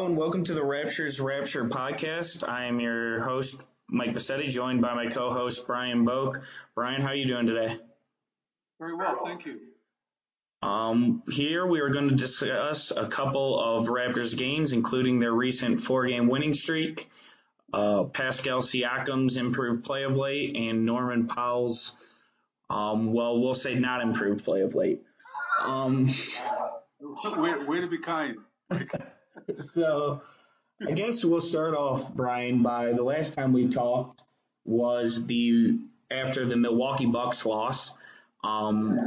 Hello and welcome to the Raptors Rapture podcast. I am your host, Mike Bassetti, joined by my co-host, Brian Boak. Brian, how are you doing today? Very well, thank you. Um, here we are going to discuss a couple of Raptors games, including their recent four-game winning streak, uh, Pascal Siakam's improved play of late, and Norman Powell's, um, well, we'll say not improved play of late. Um, way, way to be kind. so I guess we'll start off, Brian, by the last time we talked was the after the Milwaukee Bucks loss. Um,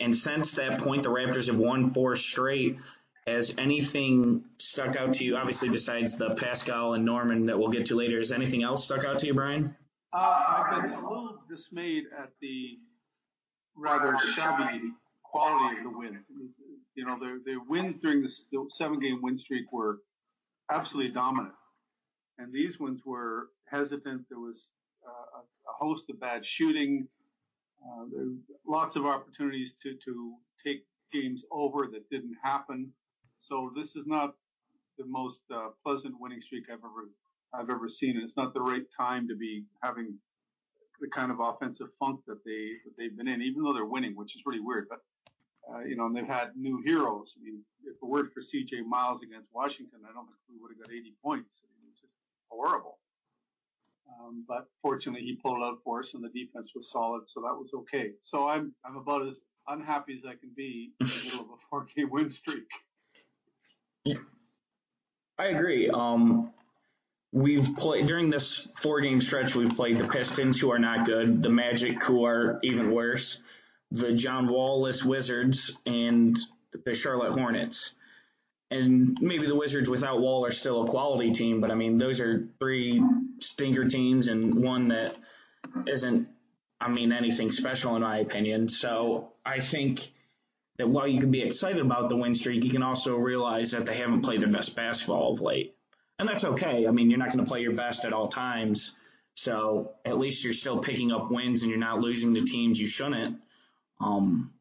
and since that point, the Raptors have won four straight. Has anything stuck out to you, obviously, besides the Pascal and Norman that we'll get to later? Has anything else stuck out to you, Brian? Uh, I've been a little dismayed at the rather shabby quality of the wins. You know, their, their wins during this, the seven game win streak were absolutely dominant. And these ones were hesitant. There was uh, a host of bad shooting. Uh, there were lots of opportunities to, to take games over that didn't happen. So this is not the most uh, pleasant winning streak I've ever I've ever seen. And it's not the right time to be having the kind of offensive funk that they that they've been in, even though they're winning, which is really weird. But uh, you know, and they've had new heroes. I mean, if it weren't for C.J. Miles against Washington, I don't think we would have got 80 points. I mean, it's just horrible. Um, but fortunately, he pulled out for us, and the defense was solid, so that was okay. So I'm I'm about as unhappy as I can be in the middle of a four-game win streak. Yeah, I agree. Um, we've played during this four-game stretch. We've played the Pistons, who are not good, the Magic, who are even worse, the John Wall-less Wizards, and the Charlotte Hornets. And maybe the Wizards without Wall are still a quality team, but I mean those are three stinker teams and one that isn't, I mean, anything special in my opinion. So I think that while you can be excited about the win streak, you can also realize that they haven't played their best basketball of late. And that's okay. I mean, you're not going to play your best at all times. So at least you're still picking up wins and you're not losing to teams you shouldn't. Um,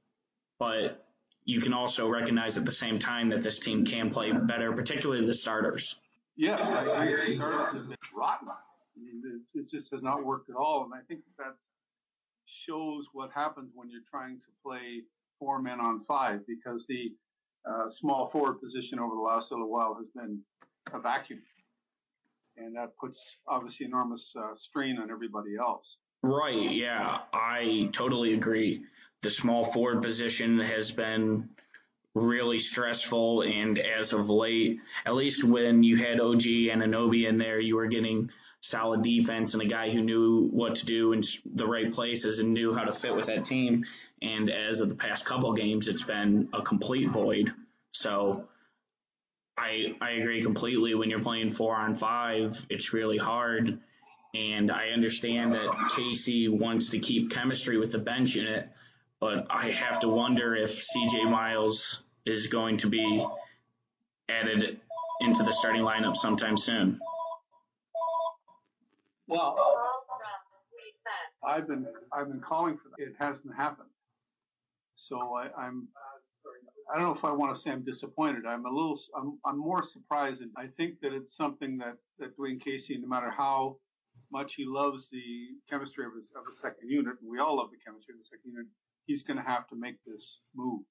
but you can also recognize at the same time that this team can play better, particularly the starters. Yeah, I agree. Starters have been rotten. I mean, it just has not worked at all. And I think that shows what happens when you're trying to play four men on five because the uh, small forward position over the last little while has been a vacuum. And that puts obviously enormous uh, strain on everybody else. Right. Yeah, I totally agree. The small forward position has been really stressful, and as of late, at least when you had OG Anunoby in there, you were getting solid defense and a guy who knew what to do in the right places and knew how to fit with that team. And as of the past couple games, it's been a complete void. So I I agree completely. When you're playing four on five, it's really hard. And I understand that Casey wants to keep chemistry with the bench unit, but I have to wonder if CJ Miles is going to be added into the starting lineup sometime soon. Well, I've been I've been calling for that. It hasn't happened. So I, I'm I don't know if I want to say I'm disappointed. I'm a little I'm I'm more surprised, and I think that it's something that that Dwane Casey, no matter how much he loves the chemistry of his of the second unit, and we all love the chemistry of the second unit, he's going to have to make this move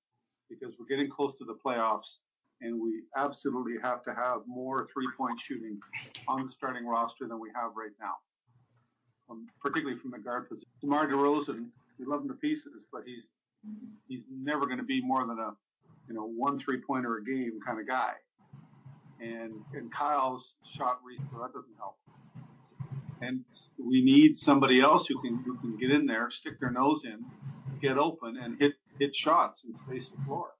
because we're getting close to the playoffs, and we absolutely have to have more three-point shooting on the starting roster than we have right now, um, particularly from the guard position. DeMar DeRozan, we love him to pieces, but he's he's never going to be more than a you know one three-pointer a game kind of guy. And and Kyle's shot recently that doesn't help. And we need somebody else who can who can get in there, stick their nose in, get open, and hit hit shots and space the floor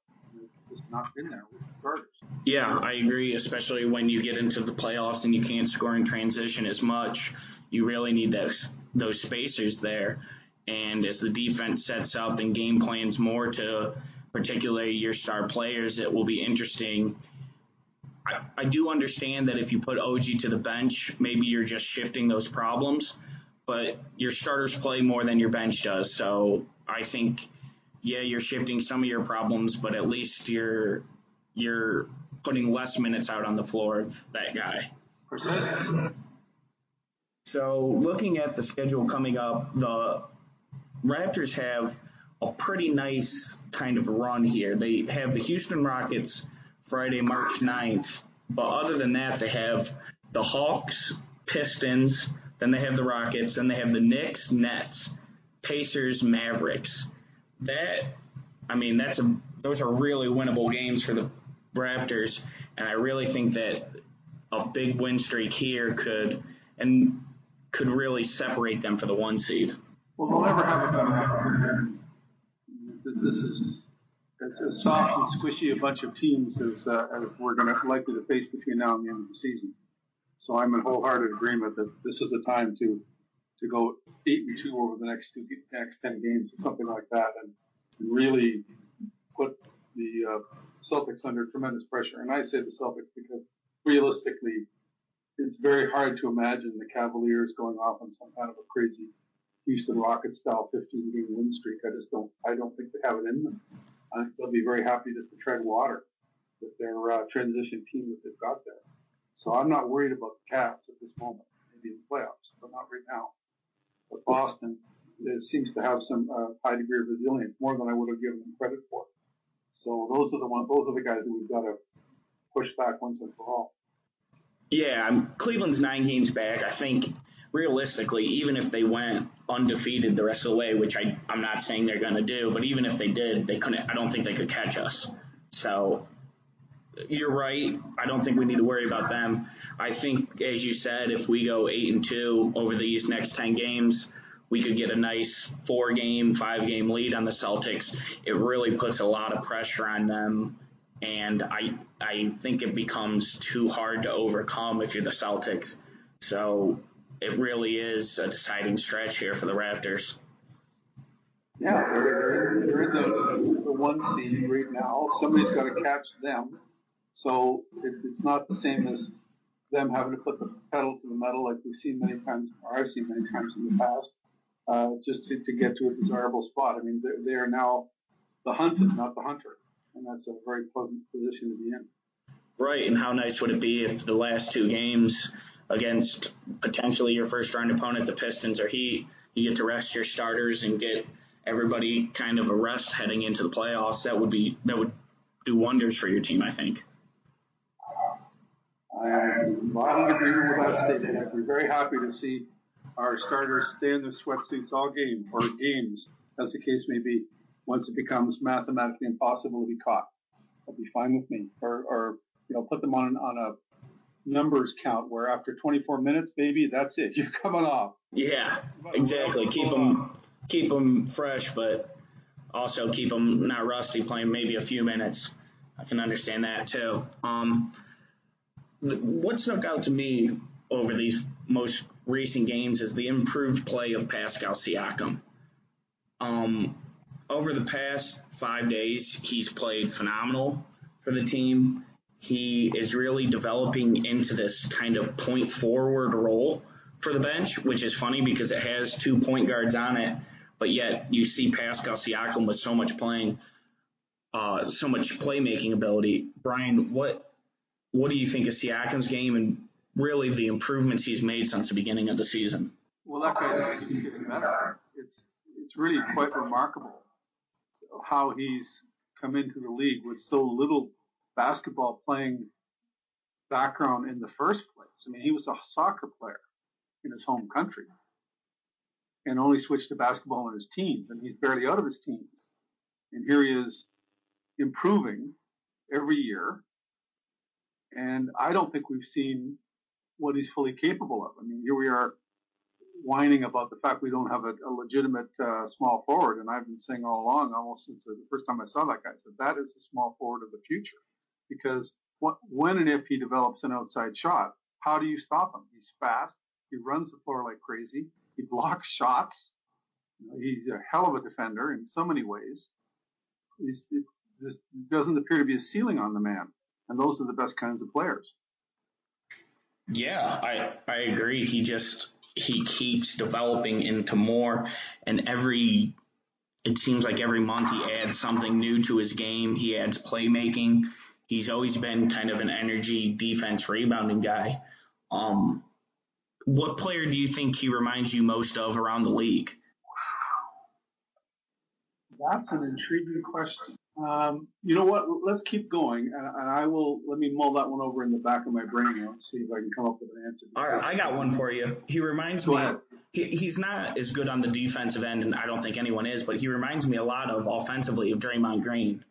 just not been there with the starters. Yeah, I agree, especially when you get into the playoffs and you can't score in transition as much. You really need those those spacers there. And as the defense sets up and game plans more to particularly your star players, it will be interesting. I, I do understand that if you put OG to the bench, maybe you're just shifting those problems, but your starters play more than your bench does. So I think – yeah, you're shifting some of your problems, but at least you're you're putting less minutes out on the floor of that guy. So looking at the schedule coming up, the Raptors have a pretty nice kind of run here. They have the Houston Rockets Friday, March 9th, but other than that, they have the Hawks, Pistons, then they have the Rockets, then they have the Knicks, Nets, Pacers, Mavericks that I mean that's a those are really winnable games for the Raptors, and I really think that a big win streak here could and could really separate them for the one seed. Well, they'll never have a better record. This is as soft and squishy a bunch of teams as uh, as we're going to likely to face between now and the end of the season. So I'm in wholehearted agreement that this is a time to to go eight and two over the next two next ten games or something like that, and really put the uh, Celtics under tremendous pressure. And I say the Celtics because realistically, it's very hard to imagine the Cavaliers going off on some kind of a crazy Houston Rockets style 15 game win streak. I just don't I don't think they have it in them. I think they'll be very happy just to tread water with their uh, transition team that they've got there. So I'm not worried about the Cavs at this moment. Maybe in the playoffs, but not right now. Boston seems to have some uh, high degree of resilience, more than I would have given them credit for. So those are the one, those are the guys that we've got to push back once and for all. Yeah, I'm, Cleveland's nine games back. I think realistically, even if they went undefeated the rest of the way, which I, I'm not saying they're going to do, but even if they did, they couldn't. I don't think they could catch us. So you're right. I don't think we need to worry about them. I think, as you said, if we go eight and two over these next ten games, we could get a nice four game, five game lead on the Celtics. It really puts a lot of pressure on them. And I, I think it becomes too hard to overcome if you're the Celtics. So it really is a deciding stretch here for the Raptors. Yeah, they're, they're in the, the one seed right now. Somebody's got to catch them. So it, it's not the same as them having to put the pedal to the metal like we've seen many times, or I've seen many times in the past uh, just to, to get to a desirable spot. I mean, they are now the hunted, not the hunter, and that's a very pleasant position to be in. Right, and how nice would it be if the last two games against potentially your first round opponent, the Pistons or Heat, you get to rest your starters and get everybody kind of a rest heading into the playoffs. That would be that would do wonders for your team, I think. I'm not in agreement with that statement. I'd be very happy to see our starters stay in their sweatsuits all game or games, as the case may be, once it becomes mathematically impossible to be caught. That'll be fine with me. Or, or you know, put them on on a numbers count where after 24 minutes, baby, that's it. You're coming off. Yeah, exactly. Keep them keep them fresh, but also keep them not rusty. Playing maybe a few minutes. I can understand that too. Um, what stuck out to me over these most recent games is the improved play of Pascal Siakam. Um, over the past five days, he's played phenomenal for the team. He is really developing into this kind of point forward role for the bench, which is funny because it has two point guards on it, but yet you see Pascal Siakam with so much playing, uh, so much playmaking ability. Brian, what what do you think of Siakam's game, and really the improvements he's made since the beginning of the season. Well, that guy keeps getting better. It's it's really quite remarkable how he's come into the league with so little basketball playing background in the first place. I mean, he was a soccer player in his home country and only switched to basketball in his teens, and he's barely out of his teens. And here he is improving every year. And I don't think we've seen what he's fully capable of. I mean, here we are whining about the fact we don't have a, a legitimate uh, small forward, and I've been saying all along, almost since the first time I saw that guy, I said that is the small forward of the future. Because what, when and if he develops an outside shot, how do you stop him? He's fast. He runs the floor like crazy. He blocks shots. He's a hell of a defender in so many ways. He's, it, doesn't appear to be a ceiling on the man, and those are the best kinds of players. Yeah, I I agree. He just he keeps developing into more, and every it seems like every month he adds something new to his game. He adds playmaking. He's always been kind of an energy defense rebounding guy. Um, what player do you think he reminds you most of around the league? That's an intriguing question. Um, you know what? Let's keep going, and, and, I will let me mull that one over in the back of my brain and see if I can come up with an answer. All right, I got one for you. He reminds Go me. He, he's not as good on the defensive end, and I don't think anyone is, but he reminds me a lot of offensively of Draymond Green,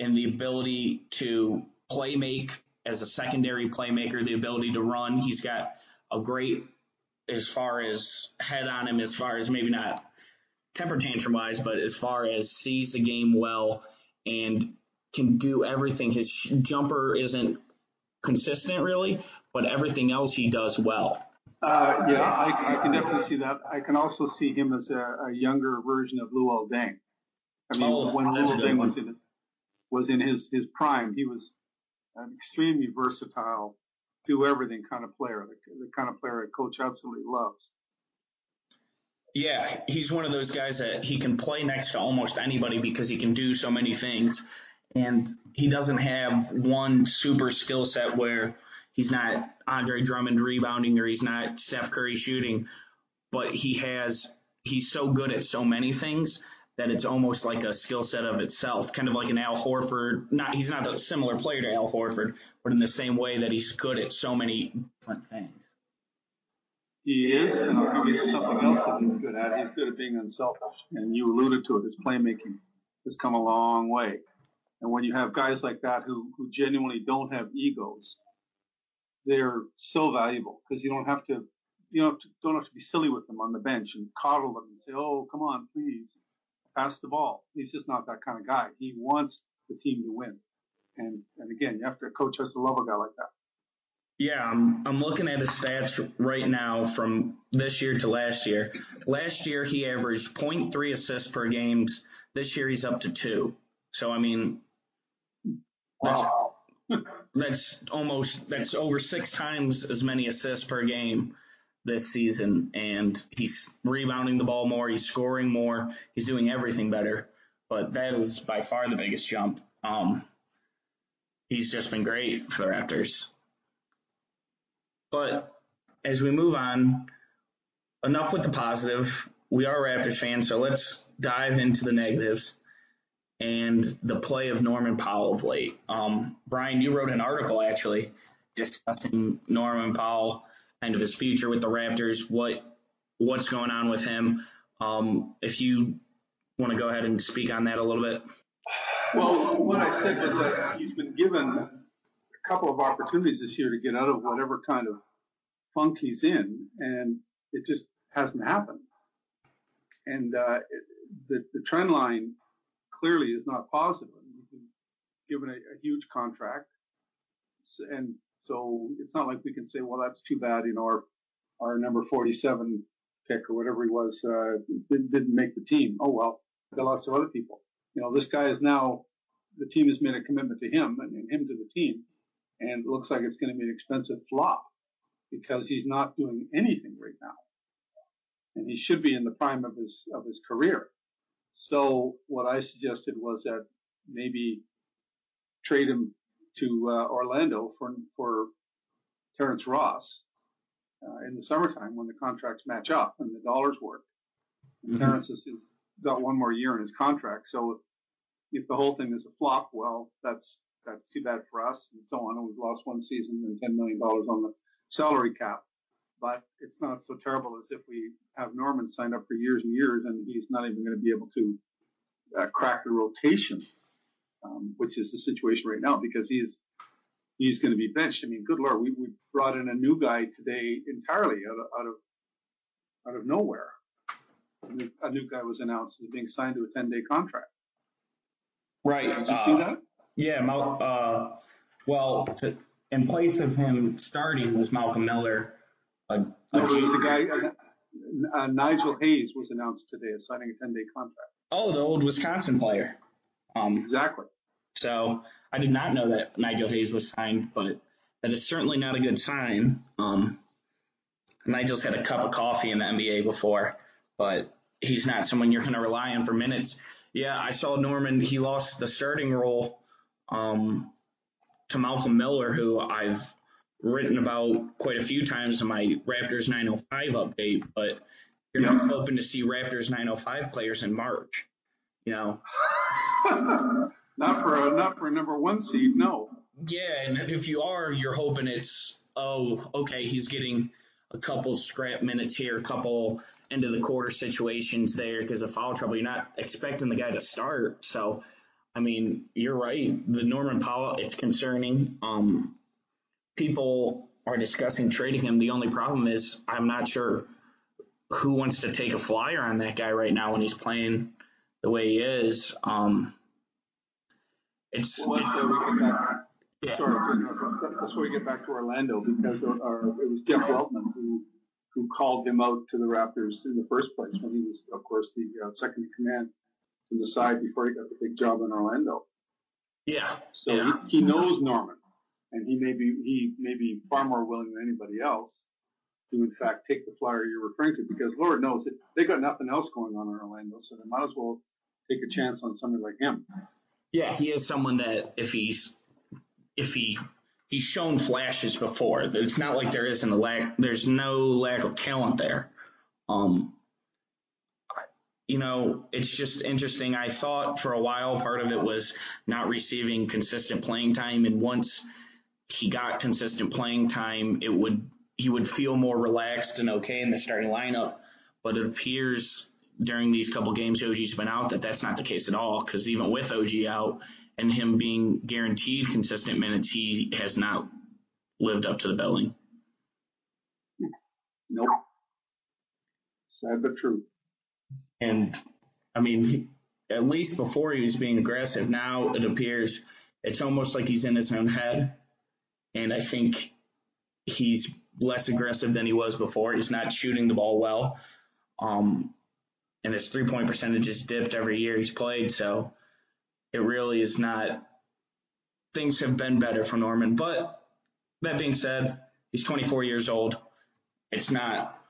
in the ability to play make as a secondary playmaker, the ability to run. He's got a great as far as head on him, as far as maybe not temper tantrum wise, but as far as sees the game well and can do everything. His jumper isn't consistent really, but everything else he does well. Uh, yeah, I, I, can definitely see that. I can also see him as a, a younger version of Luol Deng. I mean, oh, when Luol Deng was in, was in his, his prime, he was an extremely versatile, do everything kind of player, the, the kind of player a coach absolutely loves. Yeah, he's one of those guys that he can play next to almost anybody because he can do so many things. And he doesn't have one super skill set where he's not Andre Drummond rebounding or he's not Steph Curry shooting, but he has, he's so good at so many things that it's almost like a skill set of itself, kind of like an Al Horford. Not, he's not a similar player to Al Horford, but in the same way that he's good at so many different things. He is, and I'll give you something else that he's good at. He's good at being unselfish, and you alluded to it. His playmaking has come a long way. And when you have guys like that who, who genuinely don't have egos, they're so valuable because you don't have to you don't have to, don't have to be silly with them on the bench and coddle them and say, "Oh, come on, please, pass the ball." He's just not that kind of guy. He wants the team to win, and and again, you have to coach has to love a guy like that. Yeah, I'm, I'm looking at his stats right now from this year to last year. Last year he averaged 0.3 assists per game. This year he's up to two. So I mean, that's, wow. that's almost that's over six times as many assists per game this season, and he's rebounding the ball more. He's scoring more. He's doing everything better. But that is by far the biggest jump. Um, he's just been great for the Raptors. But as we move on, enough with the positive. We are Raptors fans, so let's dive into the negatives and the play of Norman Powell of late. Um, Brian, you wrote an article actually discussing Norman Powell, kind of his future with the Raptors, what what's going on with him. Um, if you want to go ahead and speak on that a little bit. Well, what I said was that he's been given couple of opportunities this year to get out of whatever kind of funk he's in, and it just hasn't happened. And uh, it, the, the trend line clearly is not positive. Been given a, a huge contract, and so it's not like we can say, well, that's too bad. You know, our our number 47 pick or whatever he was uh, didn't, didn't make the team. Oh well, got lots of other people. You know, this guy is now the team has made a commitment to him and him to the team and it looks like it's going to be an expensive flop because he's not doing anything right now. And he should be in the prime of his, of his career. So what I suggested was that maybe trade him to uh, Orlando for, for Terrence Ross uh, in the summertime when the contracts match up and the dollars work. And mm-hmm. Terrence has, has got one more year in his contract. So if the whole thing is a flop, well, that's that's too bad for us and so on. And we've lost one season and $10 million on the salary cap. But it's not so terrible as if we have Norman signed up for years and years and he's not even going to be able to uh, crack the rotation, um, which is the situation right now because he is he's going to be benched. I mean, good lord, we, we brought in a new guy today entirely out of out of out of nowhere. A new, a new guy was announced as being signed to a 10 day contract. Right. Did you uh, see that? Yeah. Uh, well, to, in place of him starting was Malcolm Miller. A, a no, there was a guy. Uh, uh, Nigel Hayes was announced today as signing a 10 day contract. Oh, the old Wisconsin player. Um, exactly. So I did not know that Nigel Hayes was signed, but that is certainly not a good sign. Um, Nigel's had a cup of coffee in the NBA before, but he's not someone you're going to rely on for minutes. Yeah, I saw Norman. He lost the starting role um, to Malcolm Miller, who I've written about quite a few times in my Raptors 905 update. But you're not hoping to see Raptors 905 players in March, you know. not for a not for a number one seed, no. Yeah, and if you are, you're hoping it's oh, okay, he's getting a couple scrap minutes here, a couple end of the quarter situations there because of foul trouble. You're not expecting the guy to start. So, I mean, you're right. The Norman Powell, it's concerning. Um, people are discussing trading him. The only problem is I'm not sure who wants to take a flyer on that guy right now when he's playing the way he is. Um, it's. Well, yeah. Sorry, that's where we get back to Orlando because our, our, it was Jeff Weltman who who called him out to the Raptors in the first place when he was, of course, the uh, second in command from the side before he got the big job in Orlando. Yeah. So yeah. He, he knows Norman, and he may be he may be far more willing than anybody else to, in fact, take the flyer you're referring to because Lord knows it, they got nothing else going on in Orlando, so they might as well take a chance on somebody like him. Yeah, he is someone that if he's if he he's shown flashes before. It's not like there isn't a lack. There's no lack of talent there. Um, you know, it's just interesting. I thought for a while part of it was not receiving consistent playing time, and once he got consistent playing time, it would he would feel more relaxed and okay in the starting lineup. But it appears during these couple games OG's been out that that's not the case at all. Because even with OG out, and him being guaranteed consistent minutes, he has not lived up to the billing. Nope. Sad but true. And I mean, at least before he was being aggressive. Now it appears it's almost like he's in his own head. And I think he's less aggressive than he was before. He's not shooting the ball well. Um, and his three point percentage has dipped every year he's played. So it really is not. Things have been better for Norman, but that being said, he's 24 years old. It's not.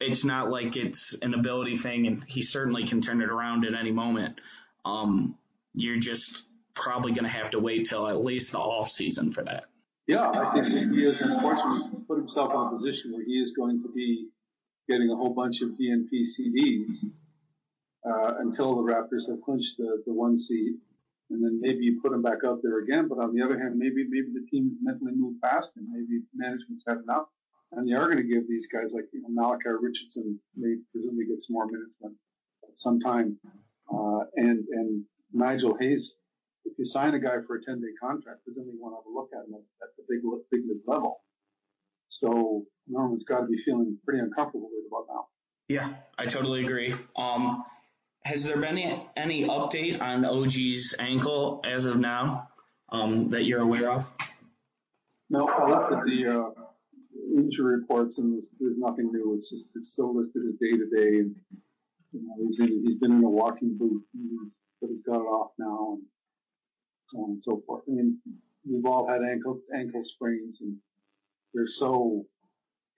It's not like it's an ability thing, and he certainly can turn it around at any moment. Um, you're just probably going to have to wait till at least the off season for that. Yeah, I think he has unfortunately put himself in a position where he is going to be getting a whole bunch of DNP CDs uh, until the Raptors have clinched the, the one seed and then maybe you put him back out there again. But on the other hand, maybe maybe the team's mentally moved past him. Maybe management's had enough, and they are going to give these guys like you know, Malachi Richardson may presumably get some more minutes but some time, uh, and and Nigel Hayes. If you sign a guy for a 10 day contract, presumably you want to have a look at him at, the big big level. So Norman's got to be feeling pretty uncomfortable with about now. Yeah, I totally agree. Um, has there been any, any update on OG's ankle as of now um, that you're aware of? No, I looked at the uh, injury reports and there's, there's, nothing new. It's just it's still listed as day to day, and you know, he's, in, he's been in a walking boot, but he's got it off now, and so on and so forth. I mean, we've all had ankle ankle sprains, and they're so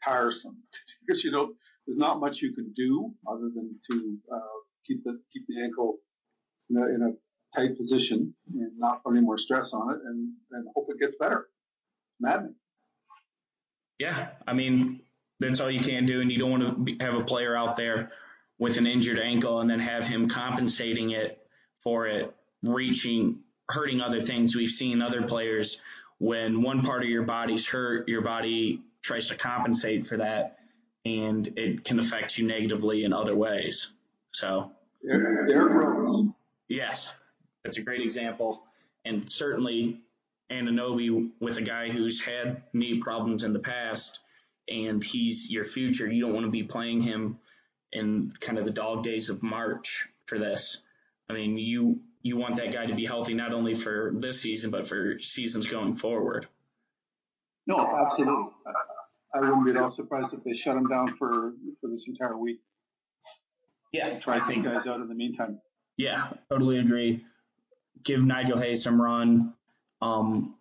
tiresome because you don't. There's not much you can do other than to uh, keep the keep the ankle in a, in a tight position and not put any more stress on it, and, and hope it gets better. maddening. Yeah, I mean that's all you can do, and you don't want to be, have a player out there with an injured ankle and then have him compensating it for it reaching hurting other things. We've seen other players when one part of your body's hurt, your body tries to compensate for that, and it can affect you negatively in other ways. So, Derrick Rose. Yes, that's a great example, and certainly Anunoby with a guy who's had knee problems in the past, and he's your future. You don't want to be playing him in kind of the dog days of March for this. I mean, you you want that guy to be healthy not only for this season but for seasons going forward. No, absolutely. I wouldn't be at all surprised if they shut him down for for this entire week. Yeah, try these guys out in the meantime. Yeah, totally agree. Give Nigel Hayes some run. Um,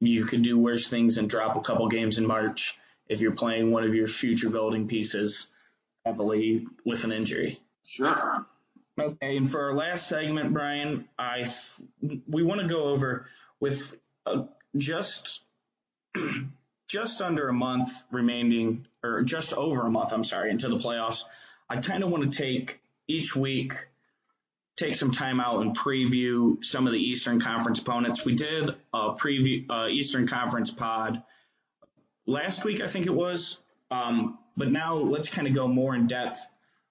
you could do worse things and drop a couple games in March if you're playing one of your future building pieces heavily with an injury. Sure. Okay, and for our last segment, Brian, I we want to go over with uh, just just under a month remaining, or just over a month, I'm sorry, into the playoffs. I kind of want to take each week, take some time out and preview some of the Eastern Conference opponents. We did a preview uh, Eastern Conference pod last week, I think it was. Um, but now let's kind of go more in depth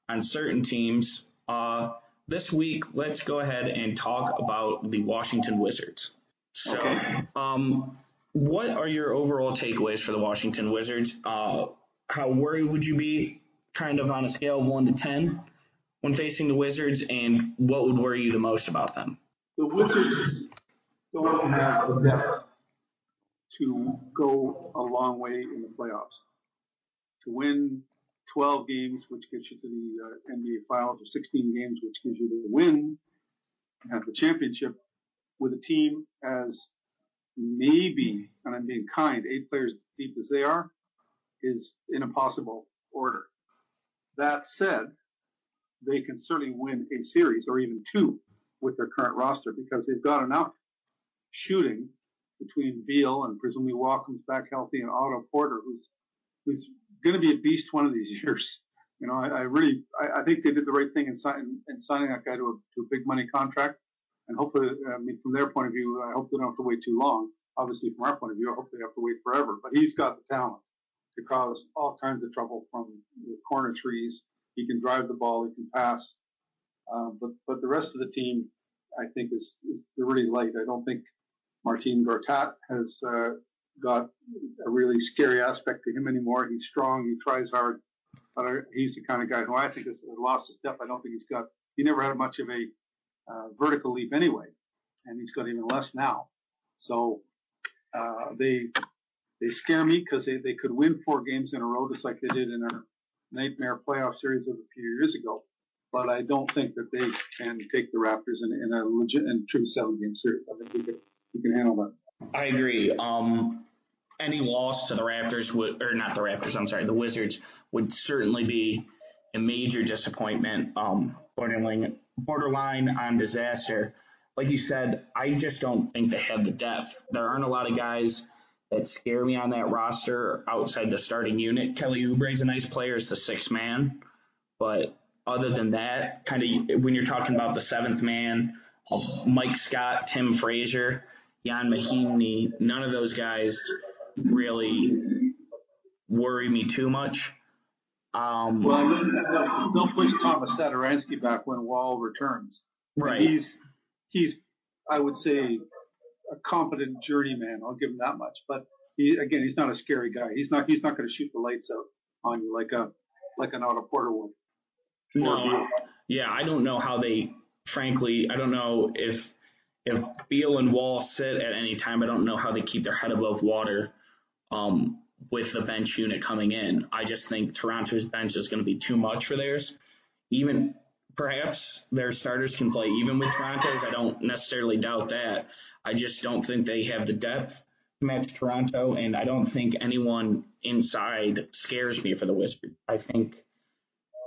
on certain teams. Uh, this week, let's go ahead and talk about the Washington Wizards. So, okay. um, what are your overall takeaways for the Washington Wizards? Uh, how worried would you be, kind of on a scale of one to ten, when facing the Wizards, and what would worry you the most about them? The Wizards don't have the depth to go a long way in the playoffs. To win 12 games, which gets you to the uh, NBA Finals, or 16 games, which gives you the win and have the championship with a team as maybe, and I'm being kind, eight players deep as they are, is an impossible order. That said, they can certainly win a series or even two with their current roster because they've got enough shooting between Beal and presumably comes back healthy and Otto Porter, who's who's going to be a beast one of these years. You know, I, I really, I, I, think they did the right thing in, sign, in signing that guy to a, to a big money contract. And hopefully, I mean, from their point of view, I hope they don't have to wait too long. Obviously, from our point of view, I hope they have to wait forever. But he's got the talent to cause all kinds of trouble from the corner trees. He can drive the ball, he can pass. Um, but but the rest of the team, I think, is, is really light. I don't think Marcin Gortat has uh, got a really scary aspect to him anymore. He's strong, he tries hard, but he's the kind of guy who I think has lost a step. I don't think he's got. He never had much of a uh, vertical leap anyway, and he's got even less now. So uh, they they scare me because they, they could win four games in a row just like they did in our nightmare playoff series of a few years ago. But I don't think that they can take the Raptors in, in a legit and true seven game series. I think we can, can handle that. I agree. Um, any loss to the Raptors would, or not the Raptors, I'm sorry, the Wizards would certainly be a major disappointment, um, borderline, borderline on disaster. Like you said, I just don't think they have the depth. There aren't a lot of guys that scare me on that roster outside the starting unit. Kelly Oubre is a nice player, it's the sixth man, but other than that, kind of when you're talking about the seventh man, Mike Scott, Tim Frazier, Jan Mahinmi, none of those guys really worry me too much. Um, well, they'll, they'll push Thomas Satoransky back when Wall returns. Right. And he's he's I would say a competent journeyman. I'll give him that much. But he again, he's not a scary guy. He's not he's not going to shoot the lights out on you like a like an Otto Porter would. No. Yeah, I don't know how they. Frankly, I don't know if if Beal and Wall sit at any time. I don't know how they keep their head above water um, with the bench unit coming in. I just think Toronto's bench is going to be too much for theirs. Even perhaps their starters can play even with Toronto's. I don't necessarily doubt that. I just don't think they have the depth to match Toronto, and I don't think anyone inside scares me for the Wizards. I think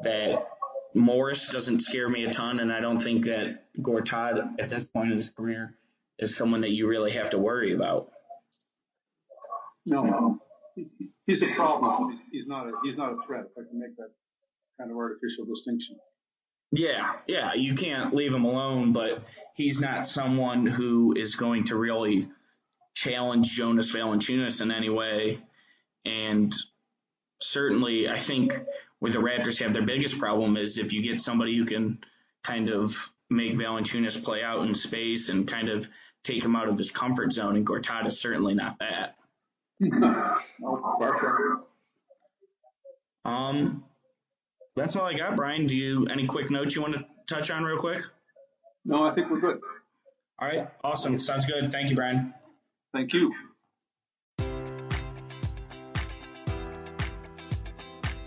that Morris doesn't scare me a ton, and I don't think that Gortat at this point in his career is someone that you really have to worry about. No, he's a problem. He's, not a he's not a threat. If I can make that kind of artificial distinction. Yeah, yeah, you can't leave him alone, but he's not someone who is going to really challenge Jonas Valanciunas in any way. And certainly, I think where the Raptors have their biggest problem is if you get somebody who can kind of make Valanciunas play out in space and kind of take him out of his comfort zone, and Gortat is certainly not that. um, that's all I got, Brian. Do you any quick notes you want to touch on real quick? No, I think we're good. All right, awesome. Sounds good. Thank you, Brian. Thank you.